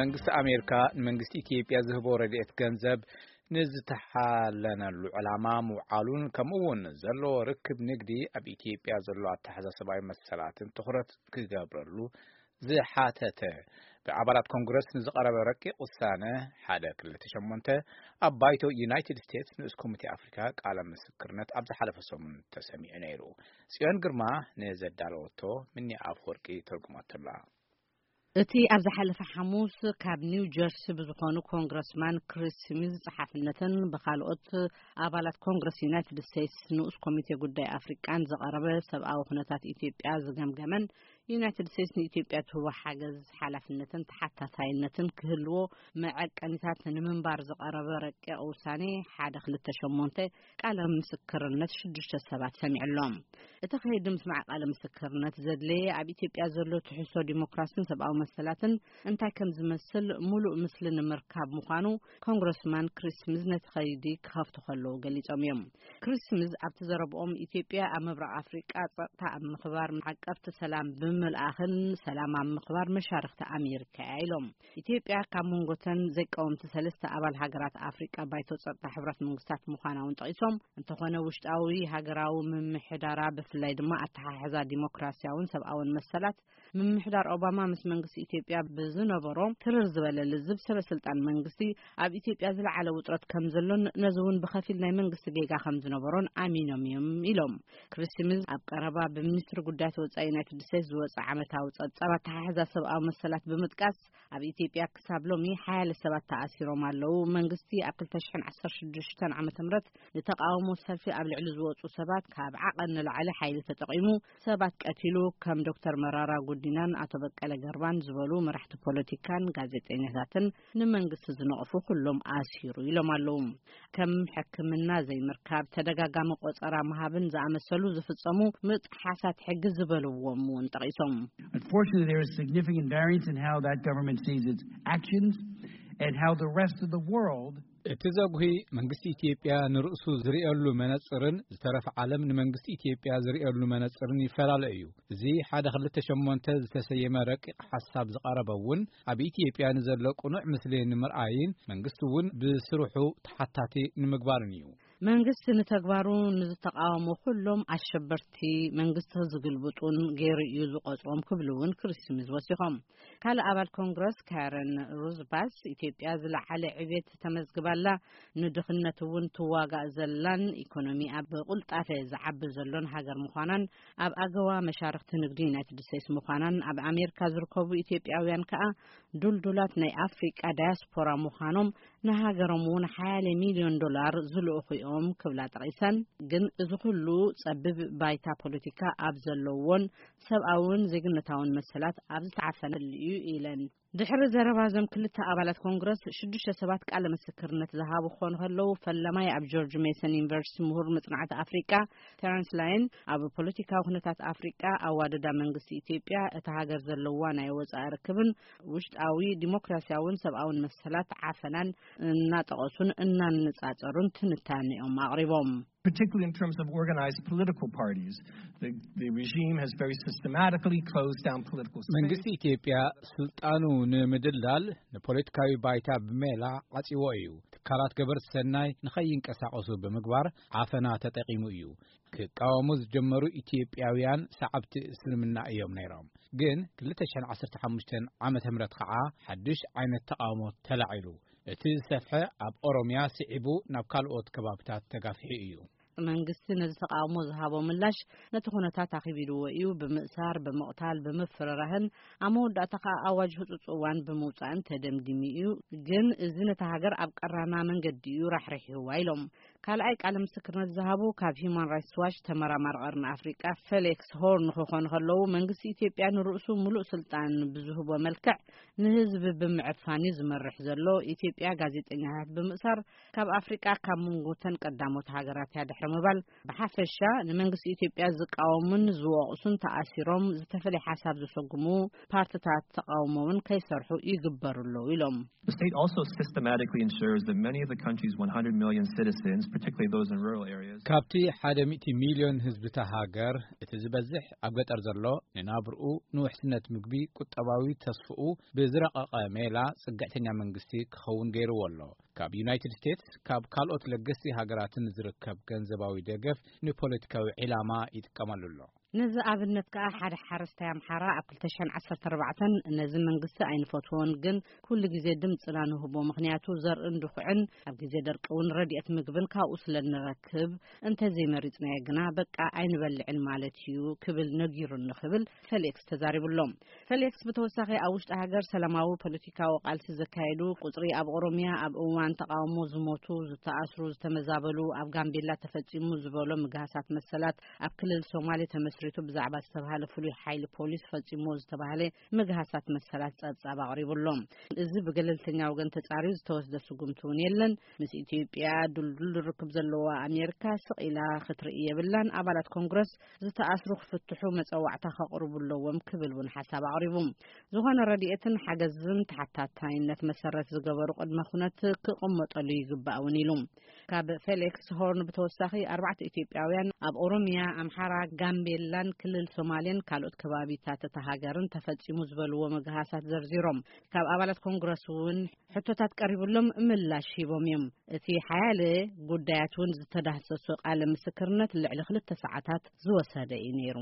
መንግስቲ ኣሜሪካ ንመንግስቲ ኢትዮጵያ ዝህቦ ረድኤት ገንዘብ ንዝተሓለነሉ ዕላማ ምውዓሉን ከምኡ እውን ዘለዎ ርክብ ንግዲ ኣብ ኢትዮጵያ ዘሎ ኣተሓሳስባዊ መሰላትን ትኩረት ክገብረሉ ዝሓተተ ብኣባላት ኮንግረስ ንዝቐረበ ረቂቅ ውሳነ ሓደ ክልተ ሸሞንተ ኣብ ባይቶ ዩናይትድ ስቴትስ ንኡስ ኮሚቴ ኣፍሪካ ቃለ ምስክርነት ኣብ ዝሓለፈ ሰሙን ተሰሚዑ ነይሩ። ጽዮን ግርማ ንዘዳለወቶ ምኒ ኣፍ ወርቂ ተርጉማትላ እቲ ኣብ ዝሓለፈ ሐሙስ ካብ ኒው ጀርሲ ብዝኾኑ ኮንግረስማን ክሪስ ስሚዝ ጸሓፍነትን ብካልኦት ኣባላት ኮንግረስ ዩናይትድ ስቴትስ ንኡስ ኮሚቴ ጉዳይ ኣፍሪቃን ዝቐረበ ሰብኣዊ ኩነታት ኢትዮጵያ ዝገምገመን ዩናይትድ ስቴትስ ንኢትዮጵያ ትህቦ ሓገዝ ሓላፍነትን ተሓታታይነትን ክህልዎ መዐቀኒታት ንምንባር ዝቐረበ ረቂቅ ውሳኔ ሓደ ክልተ ሸሞንተ ቃለ ምስክርነት ሽዱሽተ ሰባት ሰሚዕሎም እቲ ከይዲ ምስማዕ ቃለ ምስክርነት ዘድለየ ኣብ ኢትዮጵያ ዘሎ ትሕሶ ዲሞክራሲን ሰብኣዊ መሰላትን እንታይ ከም ዝመስል ሙሉእ ምስሊ ንምርካብ ምዃኑ ኮንግረስማን ክሪስ ስሚዝ ነቲ ከይዲ ክኸፍቱ ከለዉ ገሊፆም እዮም ክሪስ ስሚዝ ኣብቲ ዘረብኦም ኢትዮጵያ ኣብ ምብራቅ ኣፍሪቃ ፀጥታ ኣብ ምኽባር ዓቀብቲ ሰላም ብምልኣኽን ሰላም ኣብ ምኽባር መሻርክቲ ኣሜሪካ እያ ኢሎም ኢትዮጵያ ካብ መንጎተን ዘይቀወምቲ ሰለስተ ኣባል ሃገራት ኣፍሪቃ ባይቶ ፀጥታ ሕብረት መንግስታት ምዃና እውን ጠቂሶም እንተኾነ ውሽጣዊ ሃገራዊ ምምሕዳራ ብፍላይ ድማ ኣተሓሕዛ ዲሞክራስያውን ሰብኣውን መሰላት ምምሕዳር ኦባማ ምስ መንግስቲ ኢትዮጵያ ብዝነበሮ ትርር ዝበለ ልዝብ ሰበስልጣን መንግስቲ ኣብ ኢትዮጵያ ዝለዓለ ውጥረት ከም ዘሎን ነዚ እውን ብከፊል ናይ መንግስቲ ጌጋ ከም ዝነበሮን ኣሚኖም እዮም ኢሎም ክሪስ ስሚዝ ኣብ ቀረባ ብሚኒስትሪ ጉዳያት ወፃኢ ዩናይትድ ስቴትስ ዝወፅእ ዓመታዊ ፀብጻብ ኣተሓሕዛ ሰብኣዊ መሰላት ብምጥቃስ ኣብ ኢትዮጵያ ክሳብ ሎሚ ሓያለ ሰባት ተኣሲሮም ኣለዉ መንግስቲ ኣብ 216 ዓ ም ንተቃወሞ ሰልፊ ኣብ ልዕሊ ዝወፁ ሰባት ካብ ዓቐን ንላዕሊ ሓይሊ ተጠቂሙ ሰባት ቀቲሉ ከም ዶክተር መራራ ጉዲናን ኣቶ በቀለ ገርባን ዝበሉ መራሕቲ ፖለቲካን ጋዜጠኛታትን ንመንግስቲ ዝነቕፉ ኩሎም ኣሲሩ ኢሎም ኣለዉ ከም ሕክምና ዘይምርካብ ተደጋጋሚ ቆፀራ ምሃብን ዝኣመሰሉ ዝፍፀሙ ምጥሓሳት ሕጊ ዝበልዎም እውን ጠቂሶም እቲ ዘጉሂ መንግስቲ ኢትዮጵያ ንርእሱ ዝርአሉ መነጽርን ዝተረፈ ዓለም ንመንግስቲ ኢትዮጵያ ዝርአሉ መነጽርን ይፈላለ እዩ። እዚ ሓደ ክልተ ሸሞንተ ዝተሰየመ ረቂቕ ሓሳብ ዝቐረበ እውን ኣብ ኢትዮጵያ ንዘሎ ቁኑዕ ምስሊ ንምርኣይን መንግስቲ እውን ብስርሑ ተሓታቲ ንምግባርን እዩ መንግስቲ ንተግባሩ ንዝተቃወሙ ኩሎም ኣሸበርቲ መንግስቲ ዝግልብጡን ገይሩ እዩ ዝቆፅሮም ክብሉ እውን ስሚዝ ወሲኾም። ካልእ ኣባል ኮንግረስ ካረን ሩዝ ባስ ኢትዮጵያ ዝለዓለ ዕቤት ተመዝግባላ። ንድኽነት እውን ትዋጋእ ዘላን ኢኮኖሚ ኣብ ቁልጣፈ ዝዓቢ ዘሎን ሃገር ምዃናን ኣብ ኣገዋ መሻርክቲ ንግዲ ዩናይትድ ስቴትስ ምዃናን ኣብ ኣሜሪካ ዝርከቡ ኢትዮጵያውያን ከዓ ዱልዱላት ናይ ኣፍሪቃ ዳያስፖራ ምዃኖም ንሃገሮም እውን ሓያለ ሚልዮን ዶላር ዝልእኹ እዮም ክብላ ጠቂሰን ግን እዚ ኩሉ ፀቢብ ባይታ ፖለቲካ ኣብ ዘለዎን ሰብኣውን ዜግነታውን መሰላት ኣብ ዝተዓፈነሉ እዩ ኢለን ድሕሪ ዘረባ እዞም ክልተ ኣባላት ኮንግረስ ሽዱሽተ ሰባት ቃለ ምስክርነት ዝሃቡ ክኾኑ ከለዉ ፈላማይ ኣብ ጆርጅ ሜሰን ዩኒቨርሲቲ ምሁር መፅናዕቲ ኣፍሪቃ ተረንስ ላይን ኣብ ፖለቲካዊ ኩነታት ኣፍሪቃ ኣዋደዳ መንግስቲ ኢትዮጵያ እቲ ሃገር ዘለዋ ናይ ወፃኢ ርክብን ውሽጣዊ ዲሞክራሲያውን ሰብኣውን መሰላት ዓፈናን እናጠቐሱን እናነጻጸሩን ትንታኔኦም ኣቕሪቦም particularly in terms of organized political parties. The, the regime has very systematically closed down political space. መንግስቲ ኢትዮጵያ ስልጣኑ ንምድላል ንፖለቲካዊ ባይታ ብሜላ ዓፂዎ እዩ ትካላት ገበርቲ ሰናይ ንኸይንቀሳቐሱ ብምግባር ዓፈና ተጠቂሙ እዩ ክቃወሙ ዝጀመሩ ኢትዮጵያውያን ሰዓብቲ እስልምና እዮም ነይሮም ግን 2015 ዓመተ ምህረት ከዓ ሓድሽ ዓይነት ተቃውሞ ተላዒሉ እቲ ዝሰፍሐ ኣብ ኦሮምያ ስዒቡ ናብ ካልኦት ከባብታት ተጋፊሑ እዩ። መንግስቲ ነዚ ተቃውሞ ዝሃቦ ምላሽ ነቲ ኩነታት ኣኺቢልዎ እዩ። ብምእሳር ብምቕታል ብምፍርራህን ኣብ መወዳእታ ከዓ ኣዋጅ ህፁፅ እዋን ብምውፃእን ተደምዲሚ እዩ። ግን እዚ ነቲ ሃገር ኣብ ቀራና መንገዲ እዩ ራሕርሕዋ ኢሎም ካልኣይ ቃለ ምስክርነት ዝሃቡ ካብ ሂማን ራይትስ ዋች ተመራማሪ ቀርኒ ኣፍሪቃ ፌሌክስ ሆርን ክኾኑ ከለዉ መንግስቲ ኢትዮጵያ ንርእሱ ሙሉእ ስልጣን ብዝህቦ መልክዕ ንህዝቢ ብምዕፋን እዩ ዝመርሕ ዘሎ። ኢትዮጵያ ጋዜጠኛታት ብምእሳር ካብ ኣፍሪቃ ካብ መንጎተን ቀዳሞት ሃገራት እያ ድሕሪ ምባል ብሓፈሻ ንመንግስቲ ኢትዮጵያ ዝቃወሙን ዝወቕሱን ተኣሲሮም ዝተፈለየ ሓሳብ ዘሰጉሙ ፓርትታት ተቃውሞ እውን ከይሰርሑ ይግበሩ ኣለዉ ኢሎም The state also systematically ensures that many of the country's 100 million citizens particularly those in rural areas. ካብቲ ሓደ ሚእቲ ሚልዮን ህዝብታ ሃገር እቲ ዝበዝሕ ኣብ ገጠር ዘሎ ንናብርኡ ንውሕስነት ምግቢ ቁጠባዊ ተስፍኡ ብዝረቐቐ ሜላ ጽግዕተኛ መንግስቲ ክኸውን ገይርዎ ኣሎ ካብ ዩናይትድ ስቴትስ ካብ ካልኦት ለገስቲ ሃገራትን ዝርከብ ገንዘባዊ ደገፍ ንፖለቲካዊ ዒላማ ይጥቀመሉ ኣሎ ነዚ ኣብነት ከዓ ሓደ ሓረስታይ ኣምሓራ ኣብ 214 ነዚ መንግስቲ ኣይንፈትዎን ግን ኩሉ ግዜ ድምፅና ንህቦ ምክንያቱ ዘርኢ እንድኩዕን ኣብ ግዜ ደርቂ እውን ረድኤት ምግብን ካብኡ ስለ ንረክብ እንተዘይመሪፅናዮ ግና በቃ ኣይንበልዕን ማለት እዩ ክብል ነጊሩ ንክብል ፌሊክስ ተዛሪቡሎም ፌሊክስ ብተወሳኺ ኣብ ውሽጢ ሃገር ሰላማዊ ፖለቲካዊ ቃልሲ ዘካየዱ ቁፅሪ ኣብ ኦሮምያ ኣብ እዋን ተቃውሞ ዝሞቱ ዝተኣስሩ ዝተመዛበሉ ኣብ ጋምቤላ ተፈፂሙ ዝበሎ ምግሃሳት መሰላት ኣብ ክልል ሶማሌ ተመስሪቱ ብዛዕባ ዝተባሃለ ፍሉይ ሓይሊ ፖሊስ ፈፂሞ ዝተባሃለ ምግሃሳት መሰላት ፀብፃብ ኣቅሪቡሎም እዚ ብገለልተኛ ወገን ተፃርዩ ዝተወስደ ስጉምቲ እውን የለን ምስ ኢትዮጵያ ዱልዱል ርክብ ዘለዋ ኣሜሪካ ስቂላ ክትርኢ የብላን ኣባላት ኮንግረስ ዝተኣስሩ ክፍትሑ መፀዋዕታ ከቅርቡ ኣለዎም ክብል እውን ሓሳብ ኣቅሪቡ ዝኾነ ረድኤትን ሓገዝን ተሓታታይነት መሰረት ዝገበሩ ቅድመ ኩነት ክቕመጠሉ ይግባእ እውን ኢሉ ካብ ፌሊክስ ሆርን ብተወሳኺ ኣርባዕተ ኢትዮጵያውያን ኣብ ኦሮምያ ኣምሓራ ጋምቤላን ክልል ሶማሌን ካልኦት ከባቢታት እታ ሃገርን ተፈፂሙ ዝበልዎ ምግሃሳት ዘርዚሮም። ካብ ኣባላት ኮንግረስ እውን ሕቶታት ቀሪቡሎም ምላሽ ሂቦም እዮም። እቲ ሓያለ ጉዳያት እውን ዝተዳህሰሶ ቃለ ምስክርነት ልዕሊ ክልተ ሰዓታት ዝወሰደ እዩ ነይሩ